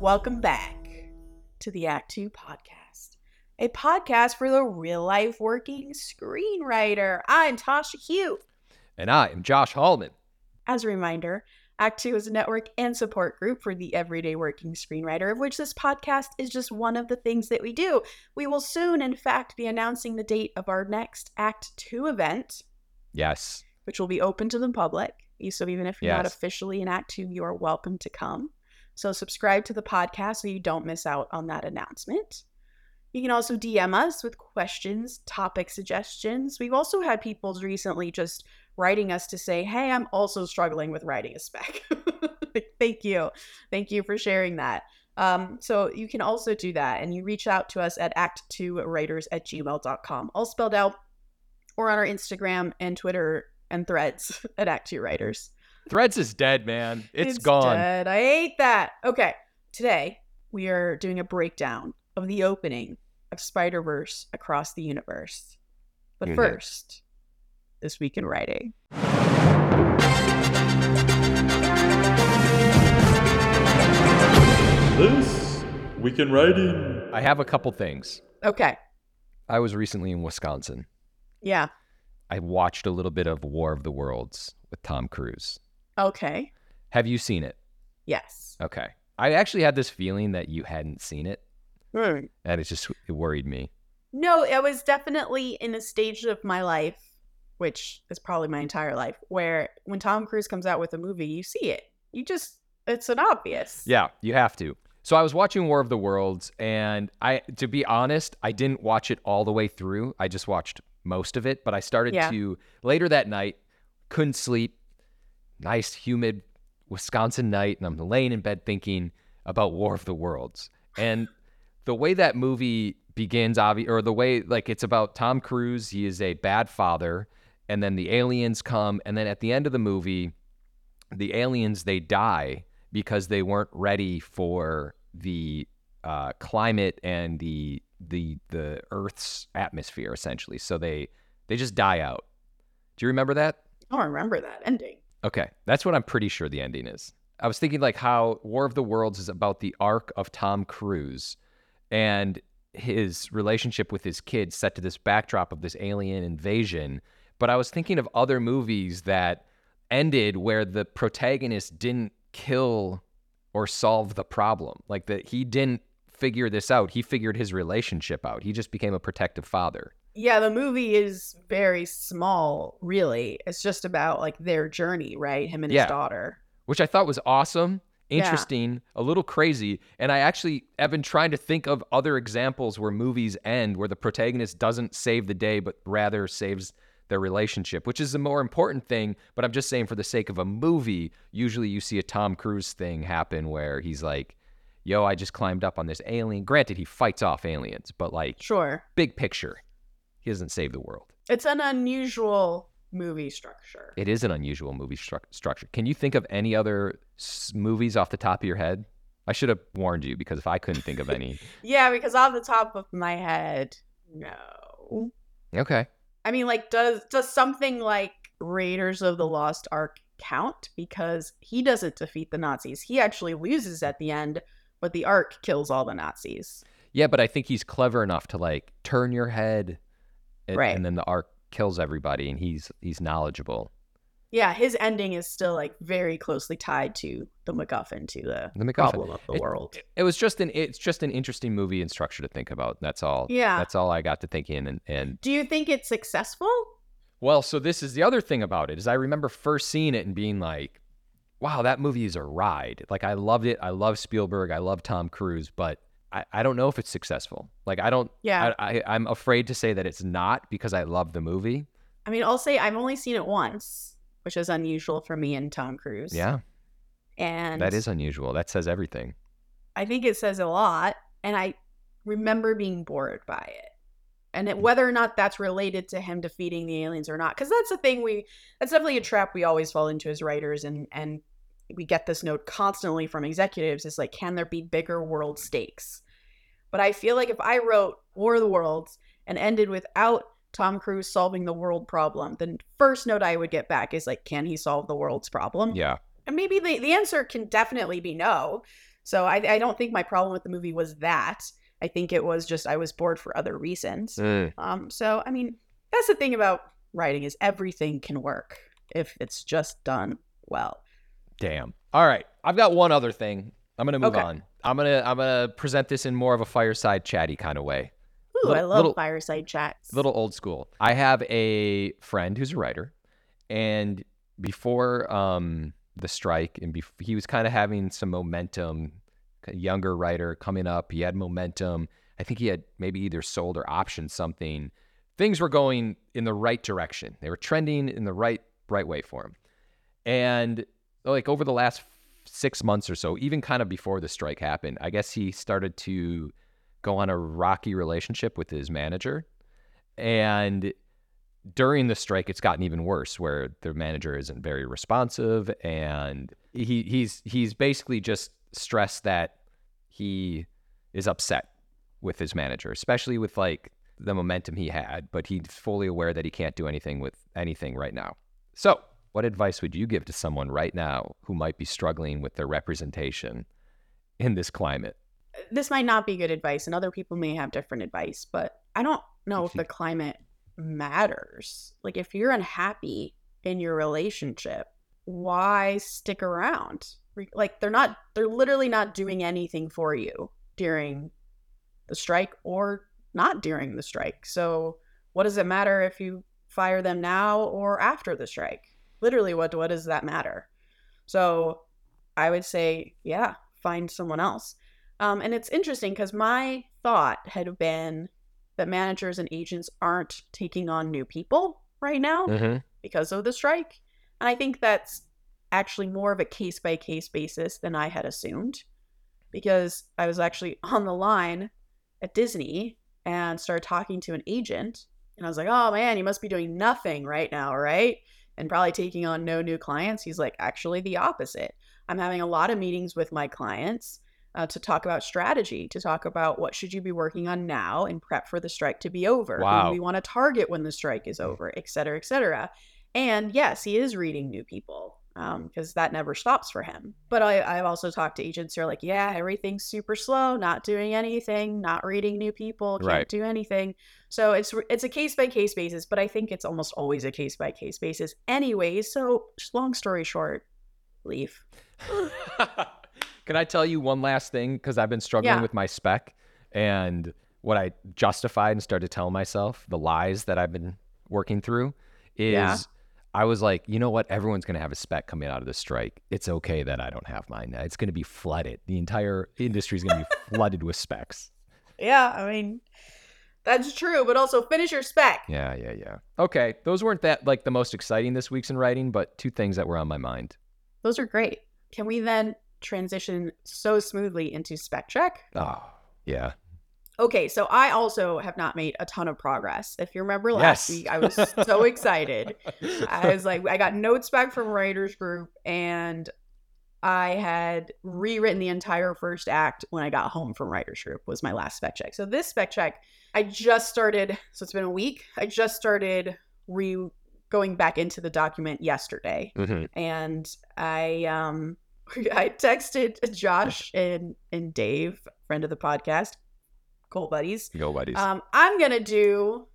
Welcome back to the Act Two podcast, a podcast for the real life working screenwriter. I'm Tasha Huo. And I am Josh Hallman. As a reminder, Act Two is a network and support group for the everyday working screenwriter, of which this podcast is just one of the things that we do. We will soon, in fact, be announcing the date of our next Act Two event, Yes. which will be open to the public. So even if you're not officially in Act Two, you are welcome to come. So subscribe to the podcast so you don't miss out on that announcement. You can also DM us with questions, topic suggestions. We've also had people recently just writing us to say, hey, I'm also struggling with writing a spec. Thank you. Thank you for sharing that. Um, so you can also do that and you reach out to us at act2writers at gmail.com, all spelled out, or on our Instagram and Twitter and threads at act2writers. Threads is dead, man. it's gone. dead. I hate that. Okay, today we are doing a breakdown of the opening of Spider Verse across the universe. But Mhm. first, this week in writing. This Week in Writing. I have a couple things. Okay, I was recently in Wisconsin. yeah, I watched a little bit of War of the Worlds with Tom Cruise. Okay, Have you seen it? yes. Okay. I actually had this feeling that you hadn't seen it, Hmm. and it just it worried me. No, it was definitely in a stage of my life, which is probably my entire life, where when Tom Cruise comes out with a movie, you see it. You just, it's an obvious. Yeah, you have to. So I was watching War of the Worlds, and I, to be honest, I didn't watch it all the way through. I just watched most of it, but I started Yeah. to later that night. Couldn't sleep. Nice, humid Wisconsin night, and I'm laying in bed thinking about War of the Worlds, and the way that movie begins, obvi- or the way like it's about Tom Cruise. He is a bad father, and then the aliens come, and then at the end of the movie, the aliens they die because they weren't ready for the uh, climate and the the the Earth's atmosphere, essentially. So they they just die out. Do you remember that? I don't remember that ending. Okay, that's what I'm pretty sure the ending is. I was thinking like how War of the Worlds is about the arc of Tom Cruise and his relationship with his kids set to this backdrop of this alien invasion. But I was thinking of other movies that ended where the protagonist didn't kill or solve the problem. Like that he didn't figure this out. He figured his relationship out. He just became a protective father. Yeah, the movie is very small, really. It's just about like their journey, right? Him and Yeah. his daughter. which I thought was awesome, Yeah. interesting, a little crazy. And I actually have been trying to think of other examples where movies end where the protagonist doesn't save the day, but rather saves their relationship, which is the more important thing. But I'm just saying, for the sake of a movie, usually you see a Tom Cruise thing happen where he's like, yo, I just climbed up on this alien. Granted, he fights off aliens, but like, Sure. big picture, he doesn't save the world. It's an unusual movie structure. It is an unusual movie stru- structure. Can you think of any other s- movies off the top of your head? I should have warned you because if I couldn't think of any. yeah, because off the top of my head, no. okay. I mean, like, does does something like Raiders of the Lost Ark count? Because he doesn't defeat the Nazis. He actually loses at the end, but the Ark kills all the Nazis. Yeah, but I think he's clever enough to like turn your head, and, Right. and then the Ark kills everybody, and he's he's knowledgeable. Yeah, his ending is still like very closely tied to the MacGuffin, to the, The MacGuffin. problem of the It- world. It was just an it's just an interesting movie and structure to think about. That's all. Yeah. That's all I got to thinking. And and Do you think it's successful? well, so this is the other thing about it is I remember first seeing it and being like, wow, that movie is a ride. Like I loved it. I love Spielberg. I love Tom Cruise, but I, I don't know if it's successful. Like I don't. Yeah. I, I I'm afraid to say that it's not because I love the movie. I mean, I'll say I've only seen it once, which is unusual for me and Tom Cruise. Yeah, And that is unusual. That says everything. I think it says a lot. And I remember being bored by it. And it, whether or not that's related to him defeating the aliens or not, because that's the thing we, that's definitely a trap we always fall into as writers. And, and we get this note constantly from executives is like, can there be bigger world stakes? But I feel like if I wrote War of the Worlds and ended without Tom Cruise solving the world problem, the first note I would get back is like, can he solve the world's problem? Yeah. And maybe the, the answer can definitely be no. So I, I don't think my problem with the movie was that. I think it was just I was bored for other reasons. Mm. Um, so I mean, that's the thing about writing is everything can work if it's just done well. Damn. All right. I've got one other thing. I'm gonna move Okay. on. I'm gonna I'm gonna present this in more of a fireside chatty kind of way. Ooh, I love little- fireside chats. little old school. I have a friend who's a writer, and before um, the strike, and bef- he was kind of having some momentum. a Younger writer coming up, he had momentum. I think he had maybe either sold or optioned something. Things were going in the right direction. They were trending in the right right way for him. And like over the last six months or so, even kind of before the strike happened, I guess he started to go on a rocky relationship with his manager. And during the strike, it's gotten even worse, where the manager isn't very responsive, and he he's he's basically just stressed that he is upset with his manager, especially with like the momentum he had, but he's fully aware that he can't do anything with anything right now. So, what advice would you give to someone right now who might be struggling with their representation in this climate? this might not be good advice, and other people may have different advice, but I don't know if the climate matters. Like, if you're unhappy in your relationship, why stick around? Like, they're not, they're literally not doing anything for you during the strike or not during the strike. So, what does it matter if you fire them now or after the strike? Literally, what, what does that matter? So, I would say, yeah, find someone else. Um, and it's interesting because my thought had been that managers and agents aren't taking on new people right now Mm-hmm. because of the strike. And I think that's actually more of a case by case basis than I had assumed because I was actually on the line at Disney and started talking to an agent. And I was like, oh man, you must be doing nothing right now, right? And probably taking on no new clients. He's like, actually, the opposite. I'm having a lot of meetings with my clients uh, to talk about strategy, to talk about what should you be working on now and prep for the strike to be over. Who Wow. we want to target when the strike is over, et cetera, et cetera. And yes, he is reading new people Mm-hmm. Um, because that never stops for him. But I, I've also talked to agents who are like, yeah, everything's super slow, not doing anything, not reading new people, can't Right. do anything. So it's it's a case by case basis, but I think it's almost always a case by case basis anyway. So long story short, leave. Can I tell you one last thing? Because I've been struggling Yeah. with my spec and what I justified and started telling myself, the lies that I've been working through is Yeah. I was like, you know what? Everyone's going to have a spec coming out of the strike. It's okay that I don't have mine. It's going to be flooded. The entire industry is going to be flooded with specs. Yeah, I mean that's true, but also finish your spec. Yeah, yeah, yeah. Okay. Those weren't that like the most exciting this week's in writing, but two things that were on my mind. Those are great. Can we then transition so smoothly into spec check? Oh, yeah. Okay, so I also have not made a ton of progress. If you remember last Yes. week, I was so excited. I was like, I got notes back from Writers Group, and I had rewritten the entire first act when I got home from Writers Group. Was my last spec check. So this spec check, I just started. So it's been a week. I just started re going back into the document yesterday, Mhm. and I um I texted Josh and and Dave, friend of the podcast, Cool Buddies. Go, buddies. Um, I'm gonna do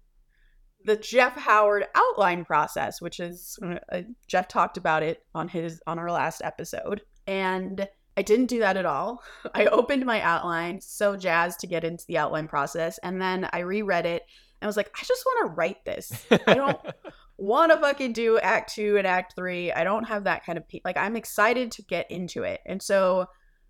the Jeff Howard outline process, which is uh, Jeff talked about it on his on our last episode, and I didn't do that at all. I opened my outline, so jazzed to get into the outline process, and then I reread it and was like, I just want to write this. I don't want to fucking do act two and act three. I don't have that kind of pe- like I'm excited to get into it. And so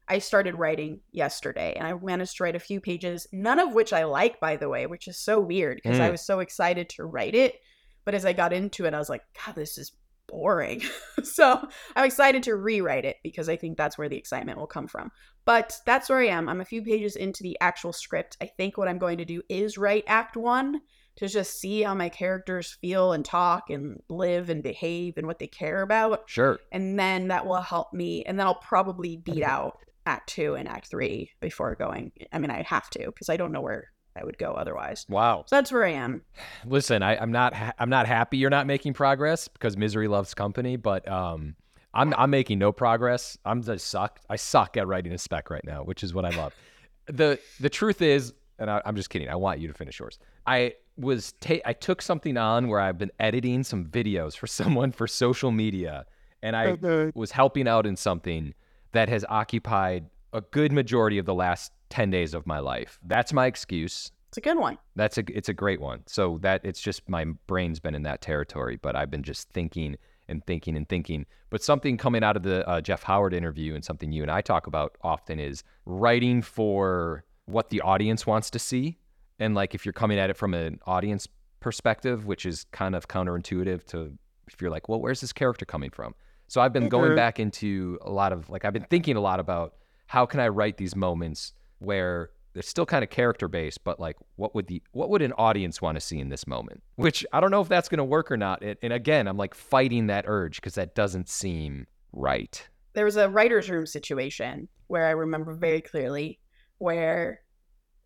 I started writing yesterday and I managed to write a few pages, none of which I like, by the way, which is so weird because I Mm. was so excited to write it. But as I got into it, I was like, God, this is boring. so I'm excited to rewrite it because I think that's where the excitement will come from. But that's where I am. I'm a few pages into the actual script. I think what I'm going to do is write act one to just see how my characters feel and talk and live and behave and what they care about. sure. And then that will help me. And then I'll probably beat out act two and act three before going. I mean, I have to because I don't know where I would go otherwise. Wow. So that's where I am. Listen, I, I'm not ha- I'm not happy you're not making progress because misery loves company, but um, I'm I'm making no progress. I'm just sucked. I suck at writing a spec right now, which is what I love. the The truth is, and I, I'm just kidding. I want you to finish yours. I was ta- I took something on where I've been editing some videos for someone for social media, and I was helping out in something that has occupied a good majority of the last 10 days of my life. That's my excuse. It's a good one. That's a it's a great one. So that it's just my brain's been in that territory, but I've been just thinking and thinking and thinking. But something coming out of the uh, Jeff Howard interview and something you and I talk about often is writing for what the audience wants to see. And like if you're coming at it from an audience perspective, which is kind of counterintuitive to if you're like, well, where's this character coming from? So I've been going Mhm. back into a lot of like I've been thinking a lot about how can I write these moments where they're still kind of character based, but like what would the what would an audience want to see in this moment? Which I don't know if that's going to work or not. And, and again, I'm like fighting that urge because that doesn't seem right. There was a writer's room situation where I remember very clearly where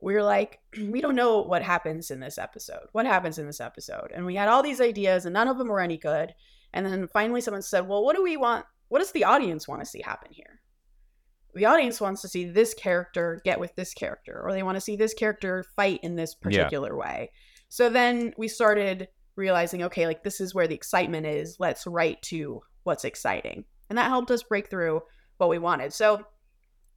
we were like, we don't know what happens in this episode. What happens in this episode? And we had all these ideas and none of them were any good. And then finally someone said, well, what do we want? What does the audience want to see happen here? The audience wants to see this character get with this character, or they want to see this character fight in this Yeah. particular way. So then we started realizing, okay, like this is where the excitement is. Let's write to what's exciting. And that helped us break through what we wanted. So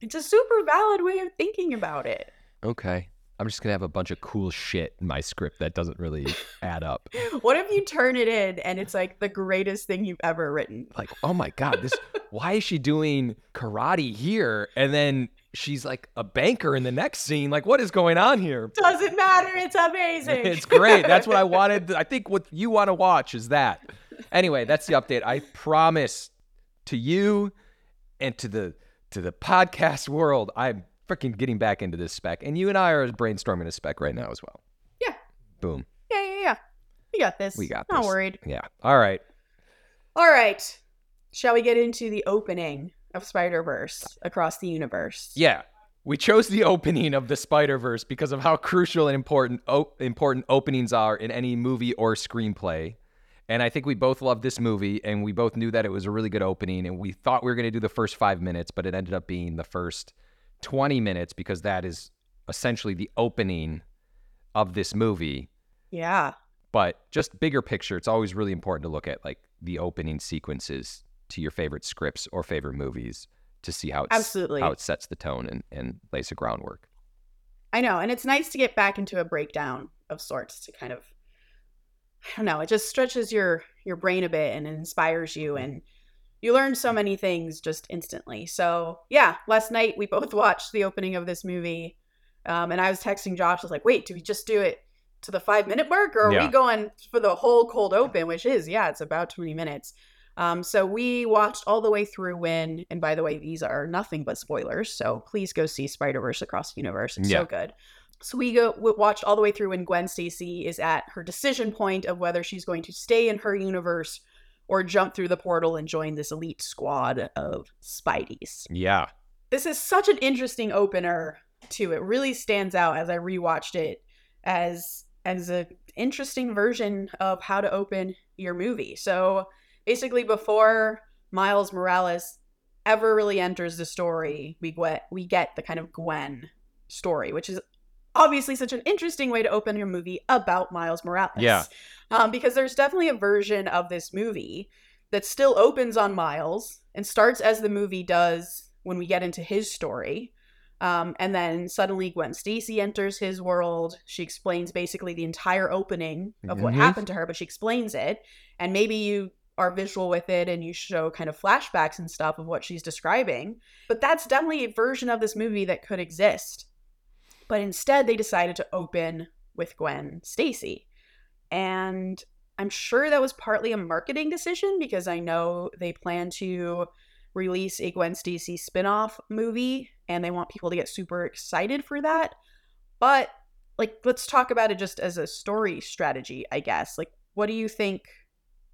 it's a super valid way of thinking about it. Okay. I'm just gonna have a bunch of cool shit in my script that doesn't really add up. What if you turn it in and it's like the greatest thing you've ever written? Like, oh my god, this why is she doing karate here? And then she's like a banker in the next scene. Like, what is going on here? Doesn't matter. It's amazing. It's great. That's what I wanted. I think what you want to watch is that. Anyway, that's the update. I promise to you and to the to the podcast world, I'm freaking getting back into this spec. And you and I are brainstorming a spec right now as well. Yeah. Boom. Yeah, yeah, yeah. We got this. We got Not this. worried. Yeah. All right. All right. Shall we get into the opening of Spider Verse across the universe? Yeah. We chose the opening of the Spider Verse because of how crucial and important o- important openings are in any movie or screenplay. And I think we both loved this movie, and we both knew that it was a really good opening. And we thought we were going to do the first five minutes, but it ended up being the first 20 minutes because that is essentially the opening of this movie. Yeah. But just bigger picture, it's always really important to look at like the opening sequences to your favorite scripts or favorite movies to see how it's, Absolutely. how it sets the tone and, and lays the groundwork. I know. And it's nice to get back into a breakdown of sorts to kind of I don't know, it just stretches your your brain a bit and inspires you mm-hmm. and you learn so many things just instantly. So yeah, last night we both watched the opening of this movie. Um, and I was texting Josh, I was like, wait, do we just do it to the five minute mark or are Yeah. we going for the whole cold open, which is, yeah, it's about 20 minutes. Um, so we watched all the way through when, and by the way, these are nothing but spoilers. So please go see Spider Verse Across the Universe. It's Yeah. so good. So we go we watched all the way through when Gwen Stacy is at her decision point of whether she's going to stay in her universe or jump through the portal and join this elite squad of Spideys. Yeah. This is such an interesting opener too. It really stands out as I rewatched it as as an interesting version of how to open your movie. So basically before Miles Morales ever really enters the story, we get we get the kind of Gwen story, which is obviously such an interesting way to open your movie about Miles Morales. Yeah. Um, because there's definitely a version of this movie that still opens on Miles and starts as the movie does when we get into his story. Um, and then suddenly Gwen Stacy enters his world. She explains basically the entire opening of what Mhm. happened to her, but she explains it. And maybe you are visual with it and you show kind of flashbacks and stuff of what she's describing. But that's definitely a version of this movie that could exist. But instead, they decided to open with Gwen Stacy. And I'm sure that was partly a marketing decision because I know they plan to release a Gwen Stacy spin-off movie and they want people to get super excited for that. But like let's talk about it just as a story strategy, I guess. Like what do you think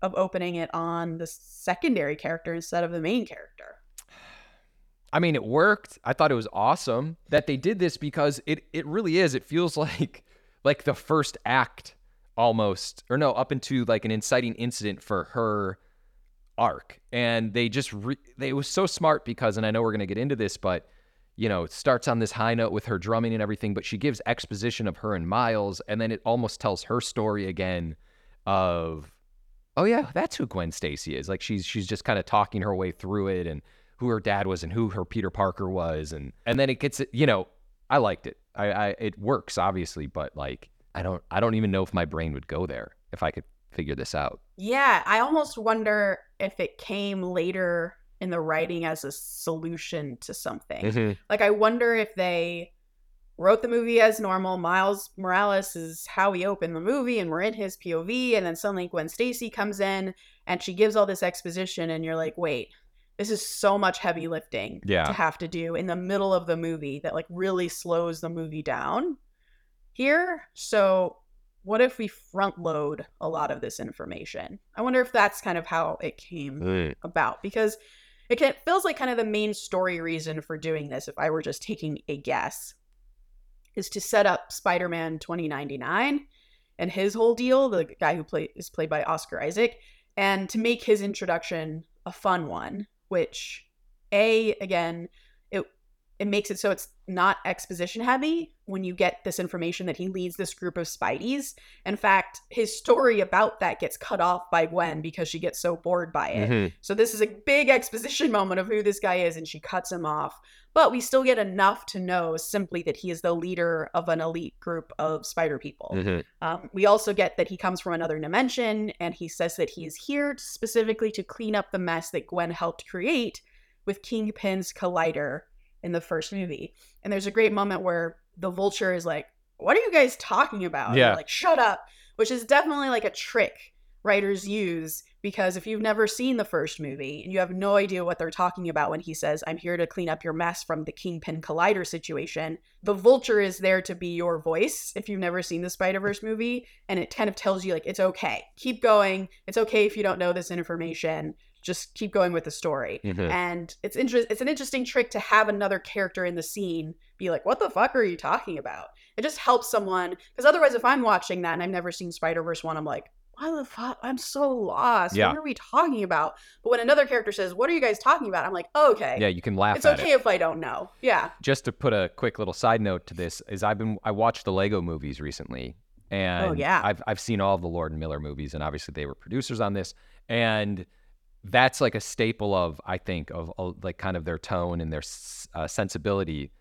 of opening it on the secondary character instead of the main character? I mean, it worked. I thought it was awesome that they did this because it it really is. It feels like like the first act almost, or no, up into like an inciting incident for her arc, and they just re- they was so smart because, and I know we're gonna get into this, but you know, it starts on this high note with her drumming and everything, but she gives exposition of her and Miles, and then it almost tells her story again of, oh yeah, that's who Gwen Stacy is. Like she's she's just kind of talking her way through it and who her dad was and who her Peter Parker was, and and then it gets you know, I liked it. I, I it works obviously, but like I don't I don't even know if my brain would go there if I could figure this out. Yeah, I almost wonder if it came later in the writing as a solution to something. Mhm. Like, I wonder if they wrote the movie as normal. Miles Morales is how we open the movie, and we're in his POV, and then suddenly Gwen Stacy comes in and she gives all this exposition, and you're like, wait, this is so much heavy lifting Yeah. to have to do in the middle of the movie that like really slows the movie down here. So what if we front load a lot of this information? I wonder if that's kind of how it came Mm. about because it can, feels like kind of the main story reason for doing this if i were just taking a guess is to set up spider-man 2099 and his whole deal the guy who play, is played by oscar isaac and to make his introduction a fun one which a again it makes it so it's not exposition heavy when you get this information that he leads this group of spideys in fact his story about that gets cut off by gwen because she gets so bored by it Mhm. so this is a big exposition moment of who this guy is, and she cuts him off. But we still get enough to know simply that he is the leader of an elite group of spider people. Mhm. Um, we also get that he comes from another dimension, and he says that he is here specifically to clean up the mess that Gwen helped create with Kingpin's collider in the first movie. And there's a great moment where the vulture is like, What are you guys talking about? Yeah. like, shut up, which is definitely like a trick writers use because if you've never seen the first movie and you have no idea what they're talking about when he says, I'm here to clean up your mess from the Kingpin Collider situation, the vulture is there to be your voice if you've never seen the Spider Verse movie. And it kind of tells you, like, it's okay. Keep going. It's okay if you don't know this information. Just keep going with the story. Mhm. And it's inter- it's an interesting trick to have another character in the scene be like, "What the fuck are you talking about?" It just helps someone because otherwise, if I'm watching that and I've never seen Spider Verse one, I'm like, "Why the fuck? I'm so lost. Yeah. What are we talking about?" But when another character says, "What are you guys talking about?" I'm like, oh, "Okay, Yeah, you can laugh it's okay it. if I don't know." Yeah, Just to put a quick little side note to this is I've been I watched the Lego movies recently, and Oh, yeah. I've I've seen all of the Lord and Miller movies, and obviously they were producers on this, and that's like a staple of I think of uh, like kind of their tone and their s- uh, sensibility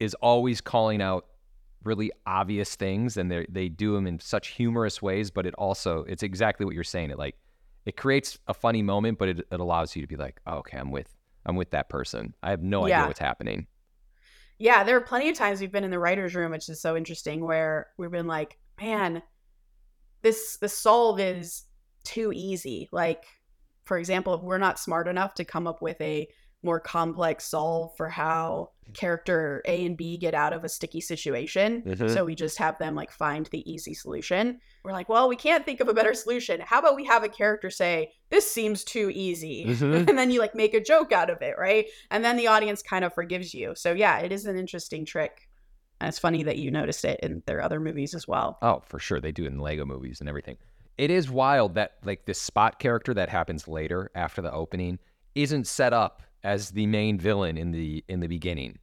is always calling out really obvious things, and they they do them in such humorous ways, but it also it's exactly what you're saying. It like it creates a funny moment, but it, it allows you to be like, oh, okay, I'm with I'm with that person. I have no Yeah. idea what's happening. yeah. There are plenty of times we've been in the writers' room, which is so interesting, where we've been like, "Man, this the solve is too easy." Like, for example, if we're not smart enough to come up with a more complex solve for how character A and B get out of a sticky situation. Mhm. So we just have them like find the easy solution. We're like, well, we can't think of a better solution. How about we have a character say, this seems too easy? Mhm. And then you like make a joke out of it, right? And then the audience kind of forgives you. So yeah, it is an interesting trick. And it's funny that you noticed it in their other movies as well. Oh, for sure. They do it in Lego movies and everything. It is wild that like this spot character that happens later after the opening isn't set up as the main villain in the in the beginning.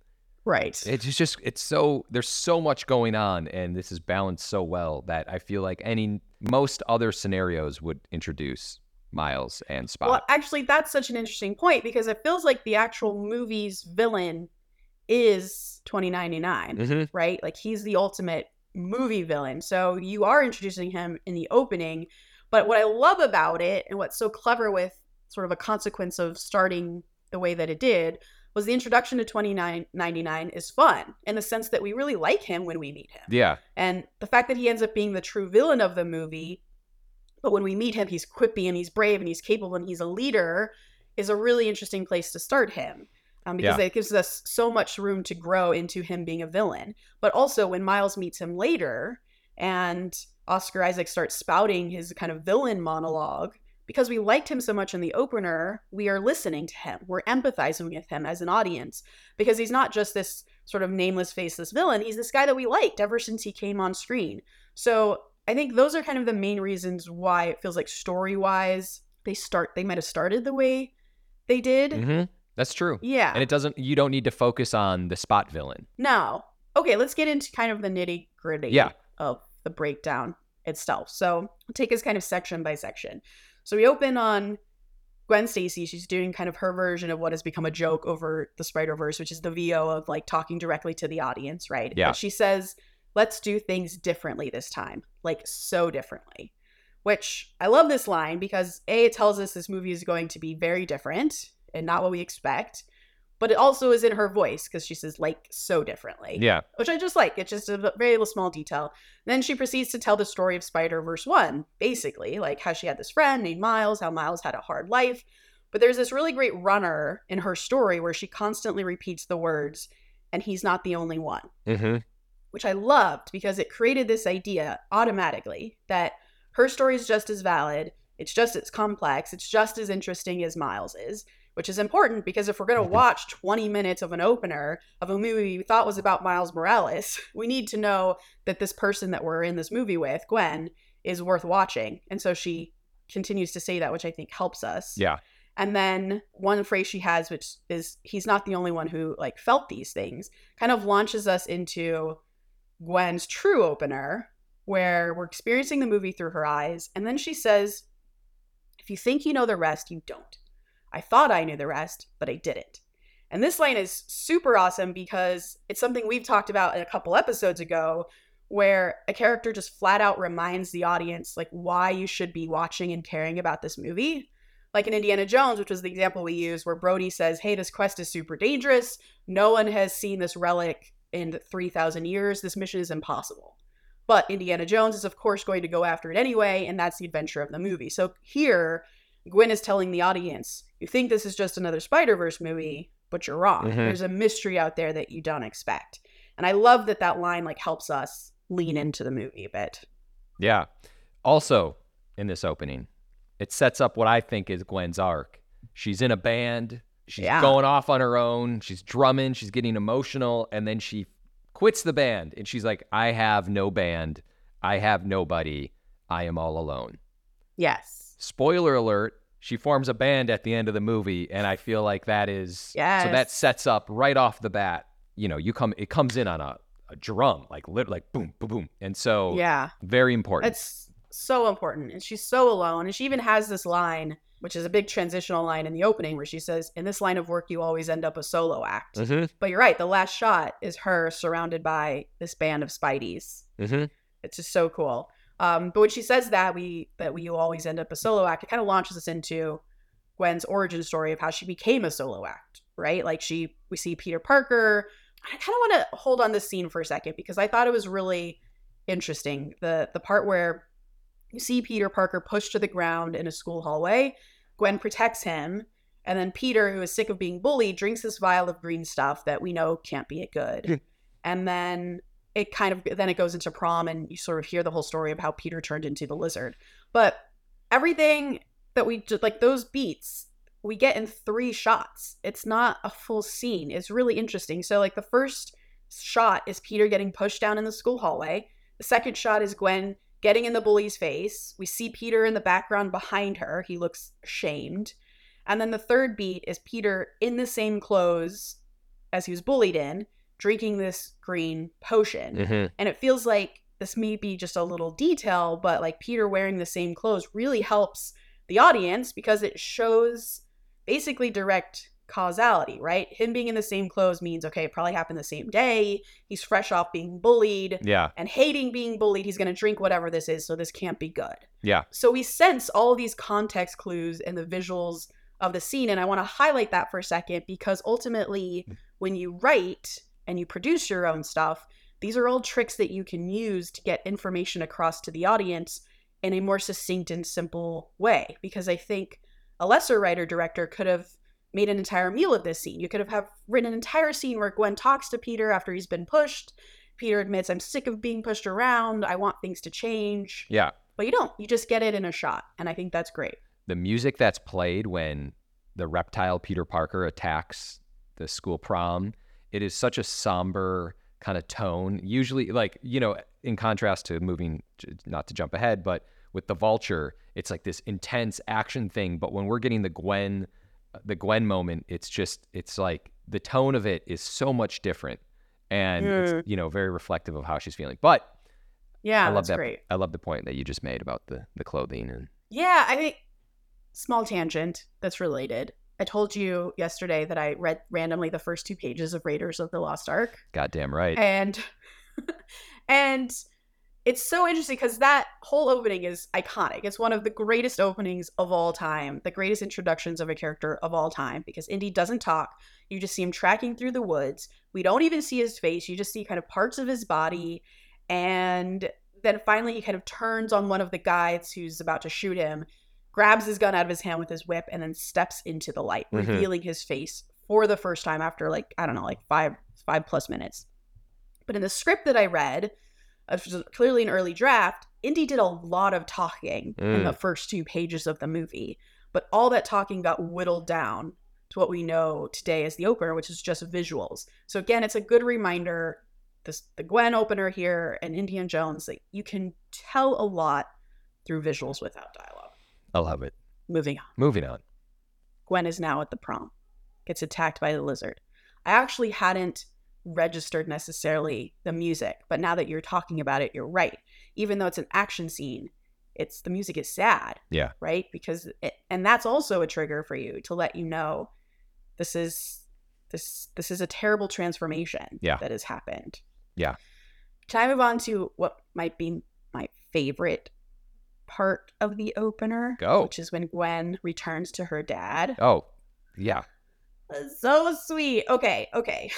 Right. It's just it's so there's so much going on and this is balanced so well that I feel like any most other scenarios would introduce Miles and Spot. Well, actually, that's such an interesting point because it feels like the actual movie's villain is 2099, Mhm. right? Like he's the ultimate movie villain. So you are introducing him in the opening. But what I love about it and what's so clever with sort of a consequence of starting the way that it did was the introduction to 2099 is fun in the sense that we really like him when we meet him. Yeah. And the fact that he ends up being the true villain of the movie, but when we meet him, he's quippy and he's brave and he's capable and he's a leader, is a really interesting place to start him. Um, because Yeah. it gives us so much room to grow into him being a villain. But also, when Miles meets him later and Oscar Isaac starts spouting his kind of villain monologue, because we liked him so much in the opener, we are listening to him. We're empathizing with him as an audience because he's not just this sort of nameless, faceless villain. He's this guy that we liked ever since he came on screen. So I think those are kind of the main reasons why it feels like story wise they start they might have started the way they did. hmm That's true. Yeah. And it doesn't. You don't need to focus on the spot villain. No. Okay, let's get into kind of the nitty gritty Yeah. of the breakdown itself. So take us kind of section by section. So we open on Gwen Stacy. She's doing kind of her version of what has become a joke over the Spider Verse, which is the VO of like talking directly to the audience, right? Yeah. But she says, let's do things differently this time, like so differently. Which I love this line because A, it tells us this movie is going to be very different and not what we expect. But it also is in her voice because she says, like, so differently Yeah. which I just like. It's just a very little small detail. Then she proceeds to tell the story of Spider Verse 1, basically, like how she had this friend named Miles, how Miles had a hard life. But there's this really great runner in her story where she constantly repeats the words, and he's not the only one, hmm which I loved because it created this idea automatically that her story is just as valid, it's just as complex, it's just as interesting as Miles is. Which is important because if we're going to Mhm. watch 20 minutes of an opener of a movie we thought was about Miles Morales, we need to know that this person that we're in this movie with, Gwen, is worth watching. And so she continues to say that, which I think helps us. Yeah. And then one phrase she has, which is he's not the only one who like felt these things, kind of launches us into Gwen's true opener, where we're experiencing the movie through her eyes. And then she says, If you think you know the rest, you don't. I thought I knew the rest, but I didn't. And this line is super awesome because it's something we've talked about a couple episodes ago where a character just flat out reminds the audience like why you should be watching and caring about this movie. Like in Indiana Jones, which was the example we used, where Brody says, Hey, this quest is super dangerous. No one has seen this relic in 3,000 years. This mission is impossible. But Indiana Jones is, of course, going to go after it anyway, and that's the adventure of the movie. So here, Gwen is telling the audience, You think this is just another Spider Verse movie, but you're wrong. Mhm. There's a mystery out there that you don't expect. And I love that that line like helps us lean into the movie a bit. Yeah. Also, in this opening, it sets up what I think is Gwen's arc. She's in a band. She's Yeah. going off on her own. She's drumming. She's getting emotional. And then she quits the band and she's like, I have no band. I have nobody. I am all alone. Yes. Spoiler alert. She forms a band at the end of the movie. And I feel like that is so that sets up right off the bat. You know, you come, it comes in on a, a drum, like lit, like boom, boom, boom. And so Yeah. very important. It's so important. And she's so alone. And she even has this line, which is a big transitional line in the opening, where she says, In this line of work, you always end up a solo act. Mhm. But you're right. The last shot is her surrounded by this band of Spideys. Mhm. It's just so cool. Um, but when she says that we that we always end up a solo act, it kind of launches us into Gwen's origin story of how she became a solo act, right? Like she we see Peter Parker. I kind of want to hold on this scene for a second because I thought it was really interesting. The the part where you see Peter Parker pushed to the ground in a school hallway. Gwen protects him, and then Peter, who is sick of being bullied, drinks this vial of green stuff that we know can't be a good. and then it kind of then it goes into prom and you sort of hear the whole story of how Peter turned into the lizard. But everything that we just like those beats we get in three shots. It's not a full scene. It's really interesting. So like the first shot is Peter getting pushed down in the school hallway. The second shot is Gwen getting in the bully's face. We see Peter in the background behind her. He looks shamed. And then the third beat is Peter in the same clothes as he was bullied in, drinking this green potion. Mhm. And it feels like this may be just a little detail, but like Peter wearing the same clothes really helps the audience because it shows basically direct causality, right? Him being in the same clothes means, okay, it probably happened the same day. He's fresh off being bullied Yeah. and hating being bullied. He's going to drink whatever this is, so this can't be good. Yeah. So we sense all these context clues and the visuals of the scene. And I want to highlight that for a second because ultimately, when you write and you produce your own stuff, these are all tricks that you can use to get information across to the audience in a more succinct and simple way. Because I think a lesser writer director could have made an entire meal of this scene. You could have, have written an entire scene where Gwen talks to Peter after he's been pushed. Peter admits, I'm sick of being pushed around. I want things to change. Yeah. But you don't. You just get it in a shot. And I think that's great. The music that's played when the reptile Peter Parker attacks the school prom, it is such a somber kind of tone. Usually, like, you know, in contrast to moving, not to jump ahead, but with the vulture, it's like this intense action thing. But when we're getting the Gwen, the Gwen moment, it's just it's like the tone of it is so much different, and Mm. it's you know very reflective of how she's feeling. But Yeah, I love that's that. great. I love the point that you just made about the the clothing and Yeah, I think small tangent that's related. I told you yesterday that I read randomly the first two pages of Raiders of the Lost Ark. goddamn right. and and it's so interesting because that whole opening is iconic. It's one of the greatest openings of all time the greatest introductions of a character of all time because indy doesn't talk. You just see him tracking through the woods. We don't even see his face. You just see kind of parts of his body. And then finally he kind of turns on one of the guides who's about to shoot him grabs his gun out of his hand with his whip and then steps into the light Mhm. revealing his face for the first time after like i don't know like five five plus minutes but in the script that I read, which was clearly an early draft, Indy did a lot of talking in Mm. the first two pages of the movie. But all that talking got whittled down to what we know today as the opener, which is just visuals. So again, it's a good reminder. This the Gwen opener here and Indiana Jones that you can tell a lot through visuals without dialogue. I love it. Moving on. Moving on. Gwen is now at the prom, gets attacked by the lizard. I actually hadn't registered necessarily the music, but now that you're talking about it, you're right. Even though it's an action scene, it's the music is sad, Yeah. right? Because it, and that's also a trigger for you to let you know this is this this is a terrible transformation Yeah. that has happened. Yeah. Can I move on to what might be my favorite part of the opener? Go. Which is when Gwen returns to her dad. Oh, yeah. So sweet. Okay, okay.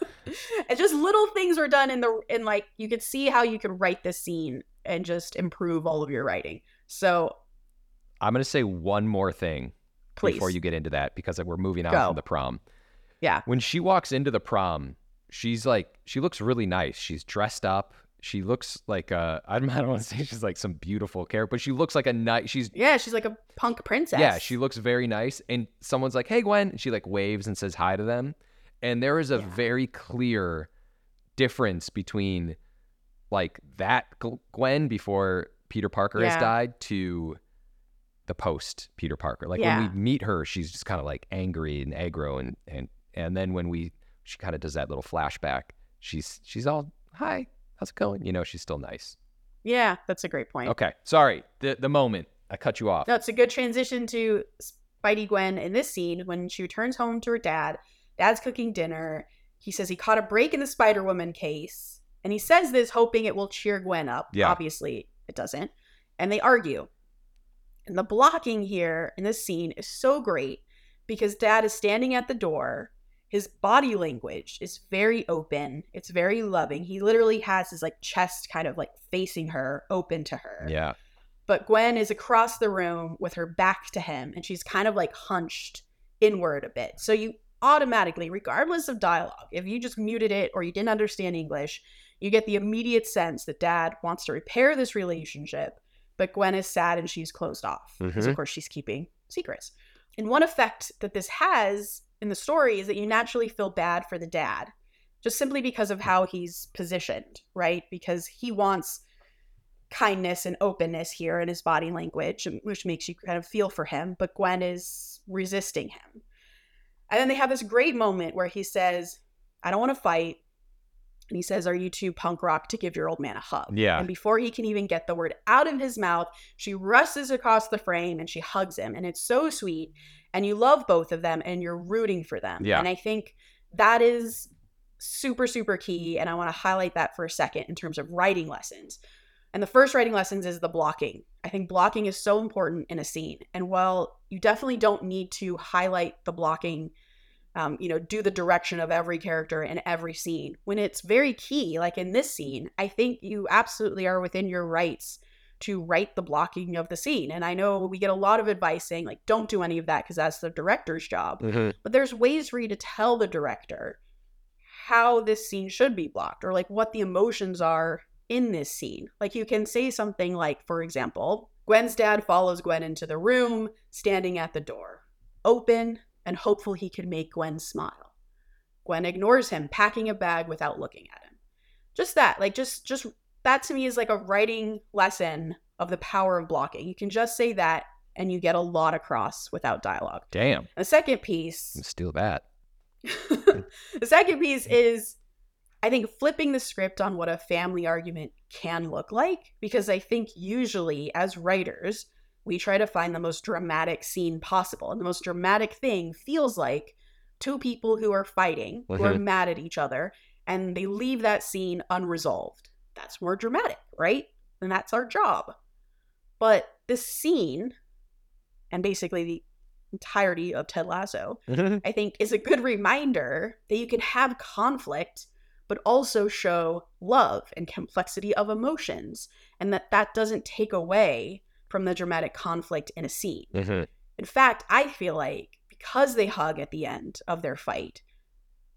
and just little things were done in the in like you could see how you could write this scene and just improve all of your writing. So I'm gonna say one more thing please. before you get into that because we're moving on Go. from the prom. Yeah. When she walks into the prom, she's like she looks really nice. She's dressed up. She looks like a I don't, I don't want to say she's like some beautiful character, but she looks like a nice. She's Yeah, she's like a punk princess. yeah, she looks very nice. And someone's like, "Hey, Gwen," and she like waves and says hi to them. And there is a Yeah. very clear difference between like that Gwen before Peter Parker has died to the post Peter Parker. Like Yeah. when we meet her, she's just kind of like angry and aggro, and and and then when we she kind of does that little flashback, she's she's all hi, how's it going? You know, she's still nice. Yeah, that's a great point. Okay, sorry, the the moment I cut you off. No, it's a good transition to Spidey Gwen in this scene when she returns home to her dad. Dad's cooking dinner. He says he caught a break in the Spider Woman case. And he says this hoping it will cheer Gwen up. Yeah. Obviously, it doesn't. And they argue. And the blocking here in this scene is so great because dad is standing at the door. His body language is very open. It's very loving. He literally has his like chest kind of like facing her, open to her Yeah, but Gwen is across the room with her back to him and she's kind of like hunched inward a bit. So you automatically, regardless of dialogue, if you just muted it or you didn't understand English, you get the immediate sense that dad wants to repair this relationship, but Gwen is sad and she's closed off because, of Mhm. course, she's keeping secrets. And one effect that this has in the story is that you naturally feel bad for the dad just simply because of how he's positioned, right? Because he wants kindness and openness here in his body language, which makes you kind of feel for him. But Gwen is resisting him. And then they have this great moment where he says, I don't want to fight. And he says, Are you too punk rock to give your old man a hug? Yeah. And before he can even get the word out of his mouth, she rushes across the frame and she hugs him. And it's so sweet. And you love both of them and you're rooting for them. Yeah. And I think that is super, super key. And I want to highlight that for a second in terms of writing lessons. And the first writing lessons is the blocking. I think blocking is so important in a scene. And while you definitely don't need to highlight the blocking, um, you know, do the direction of every character in every scene, when it's very key, like in this scene, I think you absolutely are within your rights to write the blocking of the scene. And I know we get a lot of advice saying, like, don't do any of that because that's the director's job. Mhm. But there's ways for you to tell the director how this scene should be blocked or like what the emotions are in this scene. Like you can say something like, for example, Gwen's dad follows Gwen into the room, standing at the door, open and hopeful he can make Gwen smile. Gwen ignores him, packing a bag without looking at him. Just that, like just just that to me is like a writing lesson of the power of blocking. You can just say that and you get a lot across without dialogue. Damn. The second piece Steal that. the second piece is I think flipping the script on what a family argument can look like because I think usually as writers we try to find the most dramatic scene possible and the most dramatic thing feels like two people who are fighting mm-hmm. who are mad at each other and they leave that scene unresolved that's more dramatic right and that's our job but this scene and basically the entirety of Ted Lasso I think is a good reminder that you can have conflict but also show love and complexity of emotions and that that doesn't take away from the dramatic conflict in a scene. Mhm. In fact, I feel like because they hug at the end of their fight,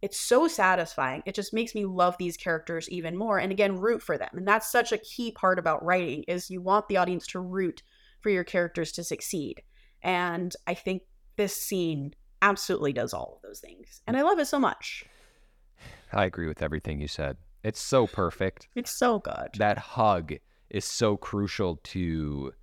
it's so satisfying. It just makes me love these characters even more and again root for them. And that's such a key part about writing is you want the audience to root for your characters to succeed. And I think this scene absolutely does all of those things. And I love it so much. I agree with everything you said. It's so perfect. It's so good. That hug is so crucial to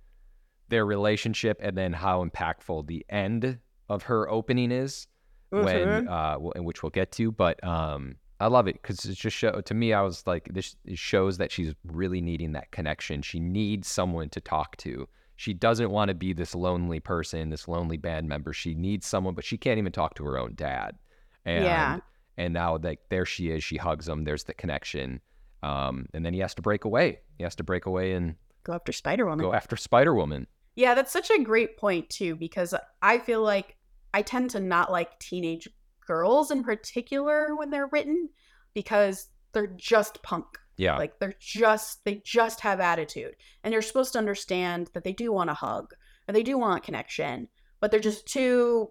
their relationship and then how impactful the end of her opening is when uh in which we'll get to but um I love it because it's just show to me I was like this shows that she's really needing that connection. She needs someone to talk to. She doesn't want to be this lonely person this lonely band member. She needs someone but she can't even talk to her own dad. And Yeah. and now like there she is. She hugs him. There's the connection. Um and then he has to break away. He has to break away and Go after Spider Woman. go after Spider Woman Yeah, that's such a great point too, because I feel like I tend to not like teenage girls in particular when they're written because they're just punk. yeah Like they're just they just have attitude. And you're supposed to understand that they do want a hug and they do want connection, but they're just too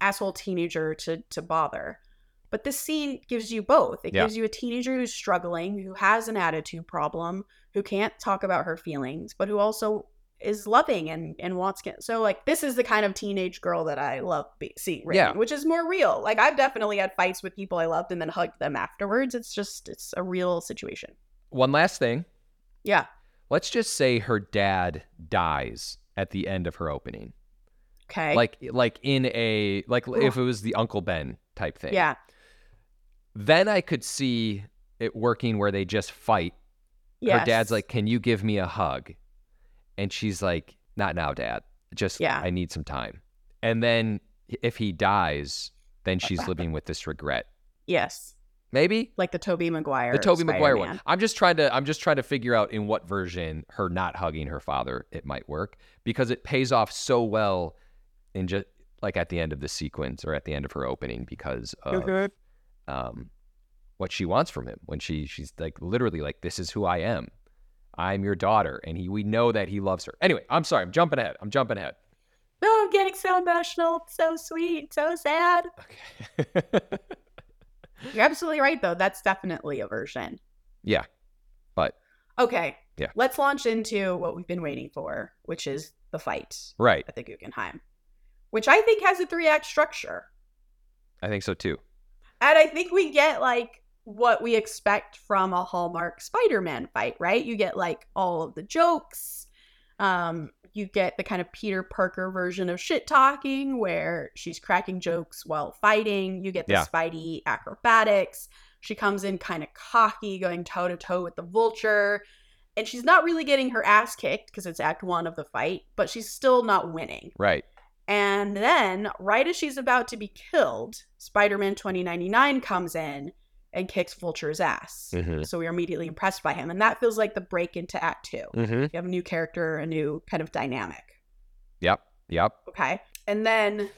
asshole teenager to to bother. But this scene gives you both. It Yeah. gives you a teenager who's struggling, who has an attitude problem, who can't talk about her feelings, but who also is loving and and wants to so like this is the kind of teenage girl that I love be, seeing written, Yeah. which is more real. Like I've definitely had fights with people I loved and then hugged them afterwards. It's just it's a real situation. one last thing Yeah. let's just say her dad dies at the end of her opening Okay. like like in a like if it was the uncle ben type thing yeah. then i could see it working where they just fight Yes. her dad's like can you give me a hug and she's like not now dad just Yeah. i need some time and then if he dies then she's living with this regret yes, maybe like the Tobey Maguire. the Tobey Maguire one. I'm just trying to I'm just trying to figure out in what version her not hugging her father it might work because it pays off so well in just like at the end of the sequence or at the end of her opening because of um what she wants from him when she she's like literally like this is who I am. I'm your daughter and he we know that he loves her. Anyway, I'm sorry. I'm jumping ahead. I'm jumping ahead. Oh, I'm getting so emotional. So sweet. So sad. Okay. You're absolutely right, though. That's definitely a version. yeah. But Okay. Yeah. Let's launch into what we've been waiting for, which is the fight right. at the Guggenheim, which I think has a three act structure. I think so too. And I think we get like what we expect from a Hallmark Spider Man fight, right? You get like all of the jokes. Um, you get the kind of Peter Parker version of shit talking where she's cracking jokes while fighting. You get the Yeah. Spidey acrobatics. She comes in kind of cocky, going toe to toe with the vulture. And she's not really getting her ass kicked because it's act one of the fight, but she's still not winning. Right. And then, right as she's about to be killed, Spider Man 2099 comes in and kicks Vulture's ass. Mhm. So we are immediately impressed by him. And that feels like the break into Act Two. Mhm. You have a new character, a new kind of dynamic. Yep. Yep. Okay. And then,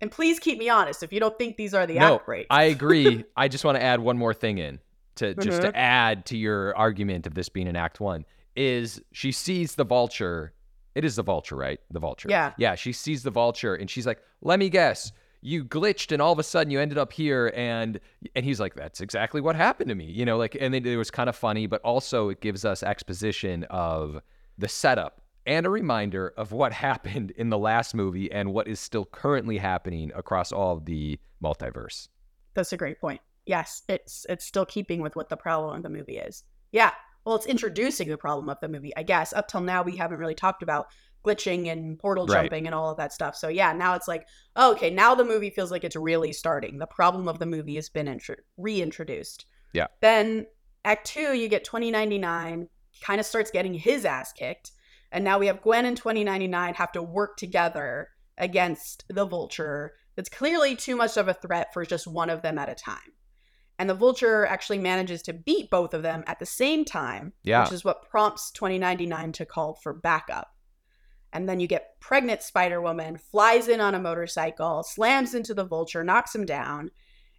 and please keep me honest if you don't think these are the No, act breaks. I agree. I just want to add one more thing in to just Mhm. to add to your argument of this being an act one is she sees the vulture. It is the vulture, right? The vulture. Yeah. Yeah. She sees the vulture and she's like, let me guess. You glitched and all of a sudden you ended up here and and he's like, that's exactly what happened to me. You know, like and it, was kind of funny, but also it gives us exposition of the setup and a reminder of what happened in the last movie and what is still currently happening across all of the multiverse. That's a great point. Yes, it's it's still keeping with what the problem of the movie is. Yeah. well, it's introducing the problem of the movie, I guess. Up till now, we haven't really talked about glitching and portal Right. jumping and all of that stuff. So yeah, now it's like, oh, okay, now the movie feels like it's really starting. The problem of the movie has been intro- reintroduced. Yeah. Then Act Two, you get 2099, kind of starts getting his ass kicked, and now we have Gwen and 2099 have to work together against the Vulture. That's clearly too much of a threat for just one of them at a time. And the Vulture actually manages to beat both of them at the same time, Yeah. which is what prompts 2099 to call for backup. And then you get pregnant Spider Woman, flies in on a motorcycle, slams into the vulture, knocks him down.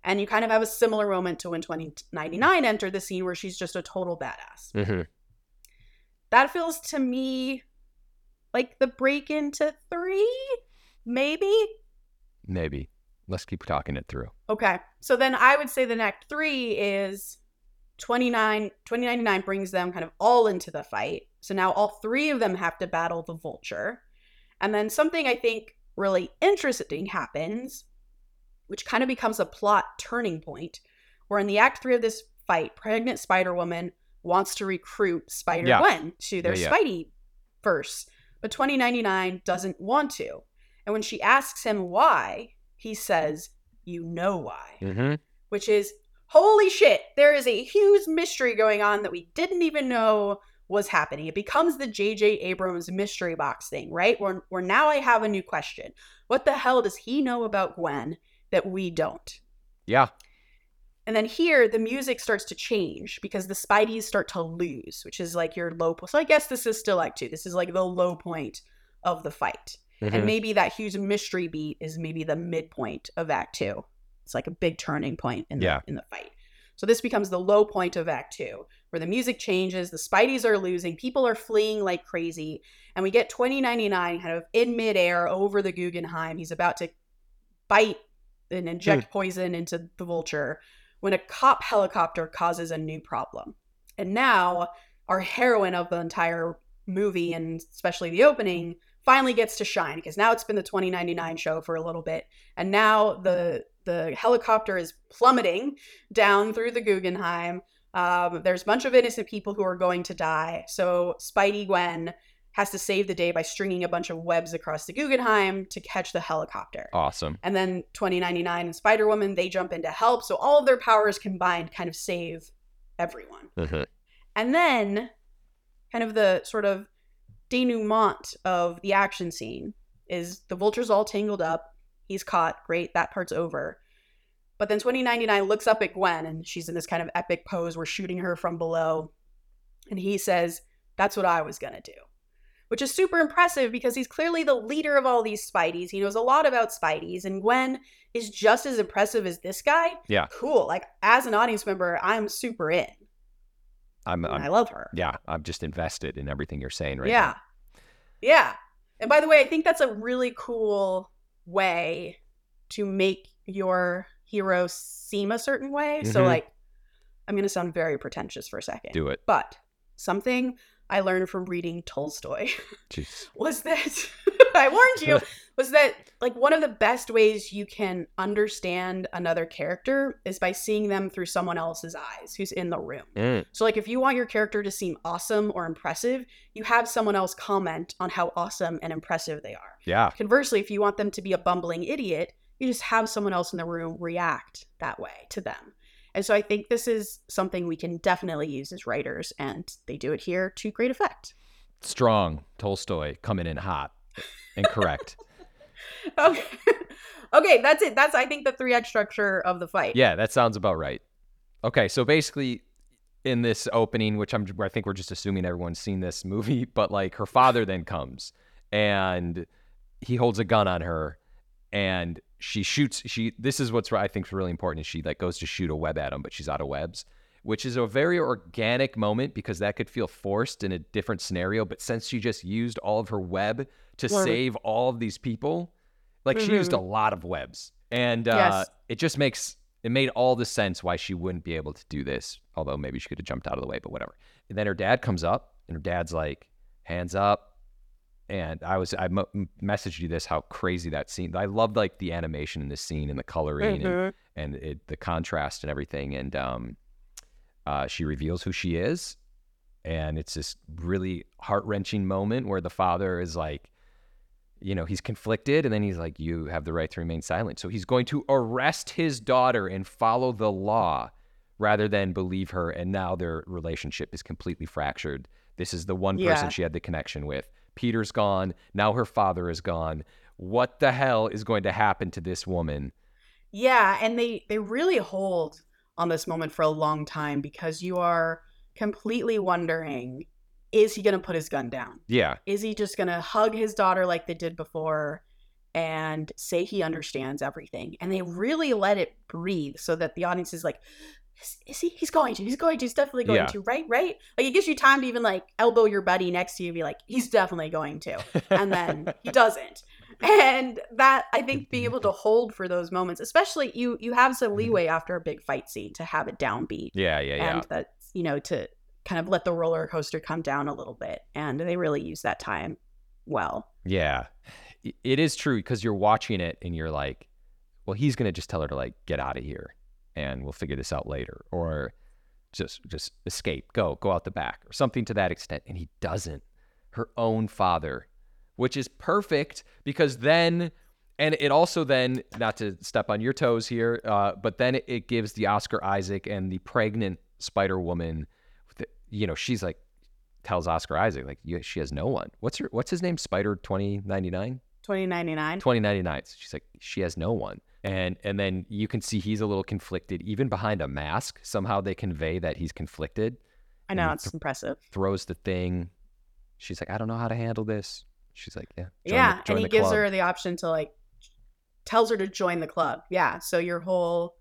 And you kind of have a similar moment to when 2099 entered the scene where she's just a total badass. hmm That feels to me like the break into three, maybe? Maybe. Let's keep talking it through. Okay. So then I would say the next three is 29, 2099 brings them kind of all into the fight. So now all three of them have to battle the vulture. And then something I think really interesting happens, which kind of becomes a plot turning point, where in the act three of this fight, pregnant Spider Woman wants to recruit Spider Yeah. Gwen to their Yeah, yeah. Spidey verse, but 2099 doesn't want to. And when she asks him why, he says, You know why Mm-hmm. which is holy shit, there is a huge mystery going on that we didn't even know was happening. It becomes the J.J. Abrams mystery box thing, right? Where, where now I have a new question. What the hell does he know about Gwen that we don't? Yeah. And then here, the music starts to change because the Spideys start to lose, which is like your low point. So I guess this is still Act Two. This is like the low point of the fight. Mhm. And maybe that huge mystery beat is maybe the midpoint of Act Two. It's like a big turning point in the Yeah. in the fight. So this becomes the low point of Act Two, where the music changes, the Spideys are losing, people are fleeing like crazy, and we get 2099 kind of in midair over the Guggenheim. He's about to bite and inject hmm. poison into the vulture when a cop helicopter causes a new problem. And now our heroine of the entire movie and especially the opening finally gets to shine because now it's been the 2099 show for a little bit and now the the helicopter is plummeting down through the Guggenheim. Um, there's a bunch of innocent people who are going to die. So Spidey Gwen has to save the day by stringing a bunch of webs across the Guggenheim to catch the helicopter. Awesome. And then 2099 and Spider Woman, they jump in to help. So all of their powers combined kind of save everyone. Mhm. And then, kind of the sort of denouement of the action scene is the vulture's all tangled up. He's caught. Great. That part's over. But then 2099 looks up at Gwen and she's in this kind of epic pose. We're shooting her from below. And he says, That's what I was going to do. Which is super impressive because he's clearly the leader of all these Spideys. He knows a lot about Spideys. And Gwen is just as impressive as this guy. Yeah. Cool. Like, as an audience member, I'm super in. I'm, And I I'm love her. yeah, I'm just invested in everything you're saying right yeah. Yeah. And by the way, I think that's a really cool way to make your hero seem a certain way. So, Mhm. like, I'm going to sound very pretentious for a second. Do it. But something I learned from reading Tolstoy was that I warned you was that like one of the best ways you can understand another character is by seeing them through someone else's eyes who's in the room. Mm. So like if you want your character to seem awesome or impressive, you have someone else comment on how awesome and impressive they are. Yeah. Conversely, if you want them to be a bumbling idiot, you just have someone else in the room react that way to them. And so I think this is something we can definitely use as writers and they do it here to great effect. Strong Tolstoy coming in hot and correct. Okay. okay, that's it. That's I think the three act structure of the fight. yeah, that sounds about right. Okay, so basically in this opening, which I'm I think we're just assuming everyone's seen this movie, but like her father then comes and he holds a gun on her and she shoots she this is what's I think is really important is she like goes to shoot a web at him, but she's out of webs. Which is a very organic moment because that could feel forced in a different scenario. But since she just used all of her web to save all of these people, like she used a lot of webs. And uh, Yes. it just makes it made all the sense why she wouldn't be able to do this. Although maybe she could have jumped out of the way, but whatever. And then her dad comes up, and her dad's like, "Hands up!" And I was I messaged you this how crazy that scene. I loved like the animation in this scene and the coloring and, Mhm. and it, the contrast and everything. And um, uh, she reveals who she is, And it's this really heart wrenching moment where the father is like, you know, he's conflicted and then he's like, you have the right to remain silent. So he's going to arrest his daughter and follow the law rather than believe her. And now their relationship is completely fractured. This is the one person Yeah. she had the connection with. Peter's gone. Now her father is gone. What the hell is going to happen to this woman? Yeah, and they they really hold on this moment for a long time because you are completely wondering is he going to put his gun down? Yeah. Is he just going to hug his daughter like they did before and say he understands everything? And they really let it breathe so that the audience is like is, is he? He's going to. He's going to. He's definitely going Yeah. to. Right? Right? Like it gives you time to even like elbow your buddy next to you and be like, he's definitely going to. And then he doesn't. And that I think being able to hold for those moments, especially you you have some mm-hmm. leeway after a big fight scene to have it downbeat Yeah. Yeah. Yeah. and that's you know to kind of let the roller coaster come down a little bit and they really use that time well Yeah. It is true because you're watching it and you're like, well, he's going to just tell her to like get out of here and we'll figure this out later or just just escape, go, go out the back or something to that extent and he doesn't. Her own father, which is perfect because then and it also then not to step on your toes here, uh, but then it, gives the Oscar Isaac and the pregnant Spider Woman, the- you know, she's like tells Oscar Isaac like you, she has no one. What's her what's his name? Spider twenty ninety nine. 2099 Twenty ninety nine. She's like she has no one. And and then you can see he's a little conflicted even behind a mask. Somehow they convey that he's conflicted. i know it's impressive Throws the thing. She's like I don't know how to handle this. She's like yeah. yeah the, and he gives club. her the option to like tells her to join the club. Yeah so your whole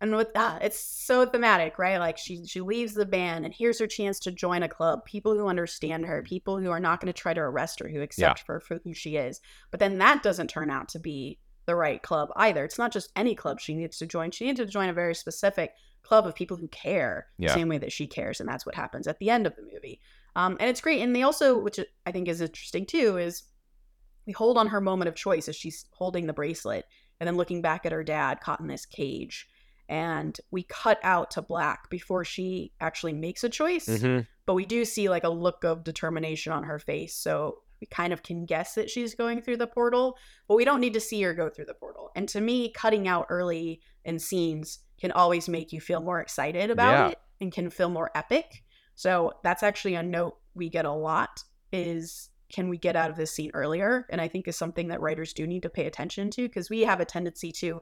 and with ah, it's so thematic right? Like she she leaves the band and here's her chance to join a club. People who understand her people who are not going to try to arrest her who accept her for who she is. But then that doesn't turn out to be the right club either. It's not just any club she needs to join. She needs to join a very specific club of people who care Yeah. the same way that she cares and that's what happens at the end of the movie um, and it's great. And they also which i think is interesting too is we hold on her moment of choice as she's holding the bracelet and then looking back at her dad caught in this cage. And we cut out to black before she actually makes a choice. Mhm. but we do see like a look of determination on her face. So we kind of can guess that she's going through the portal but we don't need to see her go through the portal. And to me cutting out early in scenes can always make you feel more excited about Yeah. it and can feel more epic so that's actually a note we get a lot is can we get out of this scene earlier? And i think is something that writers do need to pay attention to because we have a tendency to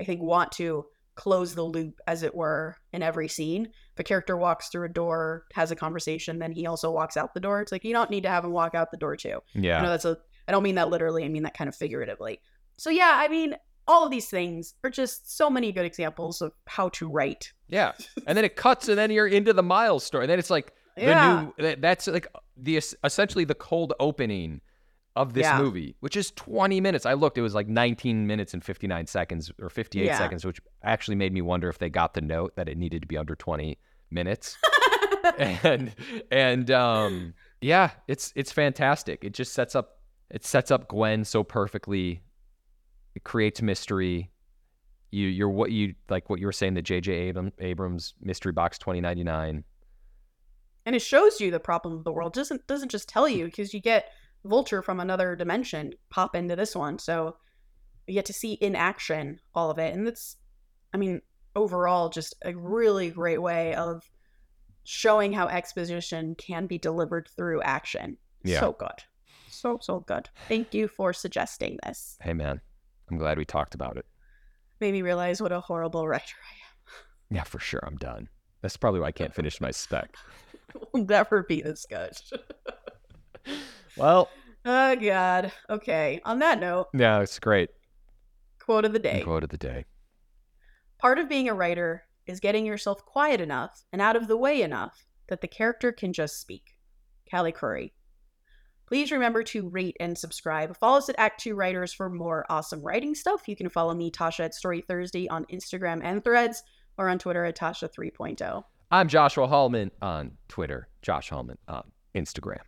i think want to close the loop as it were in every scene. If a character walks through a door has a conversation then he also walks out the door. It's like you don't need to have him walk out the door too. Yeah. i know that's a i don't mean that literally i mean that kind of figuratively. So yeah i mean all of these things are just so many good examples of how to write Yeah. And then it cuts and then you're into the Miles story. And then it's like the Yeah. new that's like the essentially the cold opening of this Yeah. movie, which is 20 minutes. I looked, it was like 19 minutes and 59 seconds or 58 Yeah. seconds, which actually made me wonder if they got the note that it needed to be under 20 minutes. and and um yeah, it's it's fantastic. It just sets up it sets up Gwen so perfectly. It creates mystery. You you're what you like what you were saying the JJ Abrams, Abrams mystery box 2099. and it shows you the problem of the world. Doesn't doesn't just tell you because you get vulture from another dimension pop into this one. So you get to see in action all of it. And it's i mean overall just a really great way of showing how exposition can be delivered through action. Yeah. so good. So so good. Thank you for suggesting this. Hey man, I'm glad we talked about it. made me realize what a horrible writer i am. Yeah, for sure. I'm done. That's probably why I can't finish my spec. will never be this good Well, oh god okay on that note yeah, it's great. quote of the day Quote of the day. Part of being a writer is getting yourself quiet enough and out of the way enough that the character can just speak. Callie Khouri. Please remember to rate and subscribe. Follow us at Act 2 Writers for more awesome writing stuff. You can follow me, Tasha, at Story Thursday on Instagram and Threads or on Twitter at Tasha 3.0. I'm Joshua Hallman on Twitter, Josh Hallman on Instagram.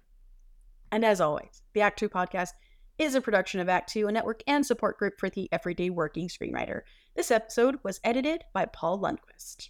And as always, the Act 2 podcast is a production of Act 2, a network and support group for the everyday working screenwriter. This episode was edited by Paul Lundquist.